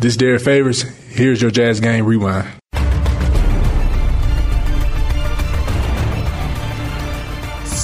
This is Derrick Favors. Here's your Jazz Game Rewind.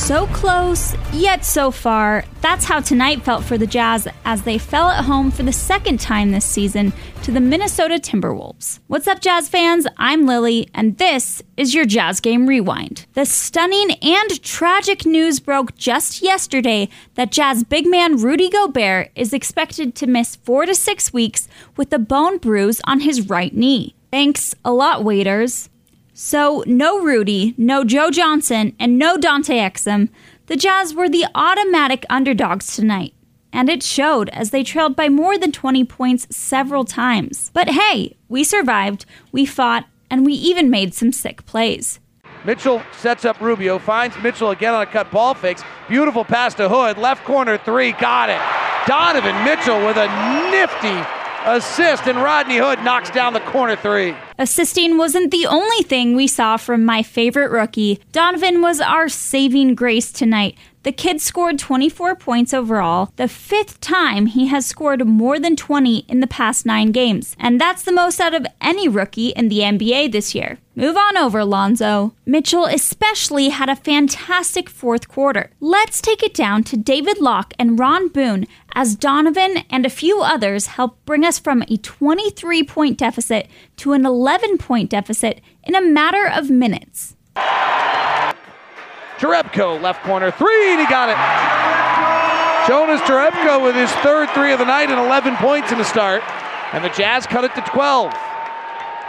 So close, yet so far. That's how tonight felt for the Jazz as they fell at home for the second time this season to the Minnesota Timberwolves. What's up, Jazz fans? I'm Lily, and this is your Jazz Game Rewind. The stunning and tragic news broke just yesterday that Jazz big man Rudy Gobert is expected to miss four to six weeks with a bone bruise on his right knee. Thanks a lot, Waiters. So, no Rudy, no Joe Johnson, and no Dante Exum. The Jazz were the automatic underdogs tonight, and it showed as they trailed by more than 20 points several times. But hey, we survived, we fought, and we even made some sick plays. Mitchell sets up Rubio, finds Mitchell again on a cut ball fix. Beautiful pass to Hood, left corner three, got it. Donovan Mitchell with a nifty assist, and Rodney Hood knocks down the corner three. Assisting wasn't the only thing we saw from my favorite rookie. Donovan was our saving grace tonight. The kid scored 24 points overall, the fifth time he has scored more than 20 in the past nine games. And that's the most out of any rookie in the NBA this year. Move on over, Lonzo. Mitchell especially had a fantastic fourth quarter. Let's take it down to David Locke and Ron Boone as Donovan and a few others helped bring us from a 23 point deficit to an 11 point deficit in a matter of minutes. Jerebko, left corner three, and he got it. Jonas Jerebko with his third three of the night and 11 points in the start. And the Jazz cut it to 12.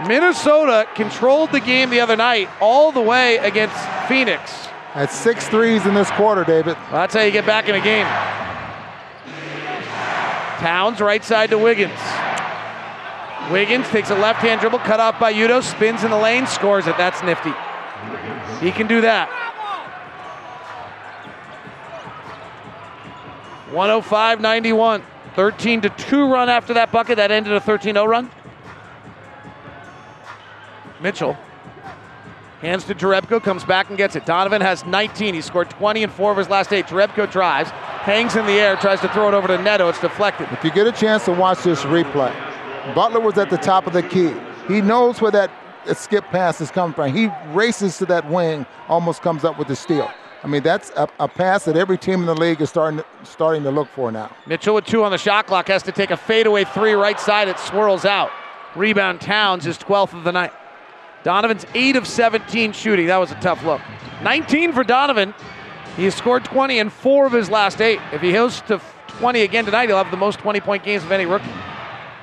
Minnesota controlled the game the other night all the way against Phoenix. That's six threes in this quarter, David. Well, that's how you get back in a game. Towns right side to Wiggins. Wiggins takes a left hand dribble, cut off by Udoh, spins in the lane, scores it. That's nifty. He can do that. 105 91. 13 to 2 run after that bucket. That ended a 13 0 run. Mitchell hands to Jerebko, comes back and gets it. Donovan has 19. He scored 20 in four of his last eight. Jerebko drives, hangs in the air, tries to throw it over to Neto. It's deflected. If you get a chance to watch this replay, Butler was at the top of the key. He knows where that skip pass is coming from. He races to that wing, almost comes up with the steal. I mean, that's a, a, pass that every team in the league is starting to, starting to look for now. Mitchell with two on the shot clock has to take a fadeaway three right side. It swirls out. Rebound Towns is 12th of the night. Donovan's 8 of 17 shooting. That was a tough look. 19 for Donovan. He has scored 20 in four of his last eight. If he goes to 20 again tonight, he'll have the most 20 point games of any rookie.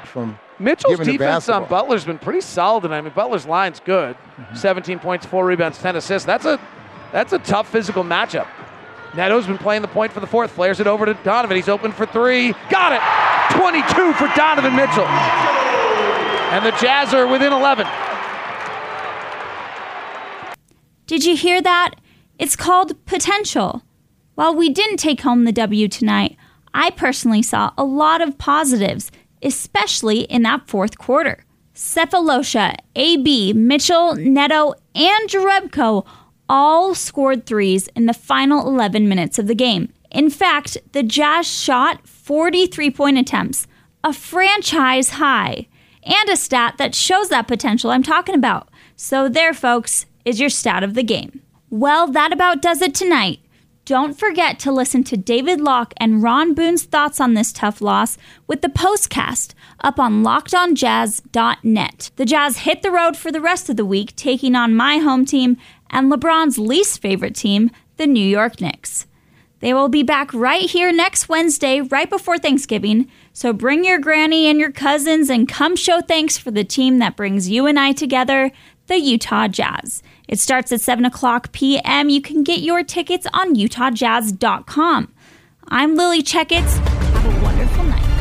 From Mitchell's defense on Butler's been pretty solid tonight. I mean, Butler's line's good. Mm-hmm. 17 points, four rebounds, 10 assists. That's a that's a tough physical matchup. Neto's been playing the point for the fourth. Flares it over to Donovan. He's open for three. Got it. 22 for Donovan Mitchell. And the Jazz are within 11. Did you hear that? It's called potential. While we didn't take home the W tonight, I personally saw a lot of positives, especially in that fourth quarter. Sefolosha, AB, Mitchell, Neto, and Jerebko all scored threes in the final 11 minutes of the game. In fact, the Jazz shot 43 point attempts, a franchise high, and a stat that shows that potential I'm talking about. So, there, folks, is your stat of the game. Well, that about does it tonight. Don't forget to listen to David Locke and Ron Boone's thoughts on this tough loss with the postcast up on lockedonjazz.net. The Jazz hit the road for the rest of the week, taking on my home team and LeBron's least favorite team, the New York Knicks. They will be back right here next Wednesday, right before Thanksgiving. So bring your granny and your cousins and come show thanks for the team that brings you and I together, the Utah Jazz. It starts at 7 o'clock p.m. You can get your tickets on utahjazz.com. I'm Lily Checkets. Have a wonderful night.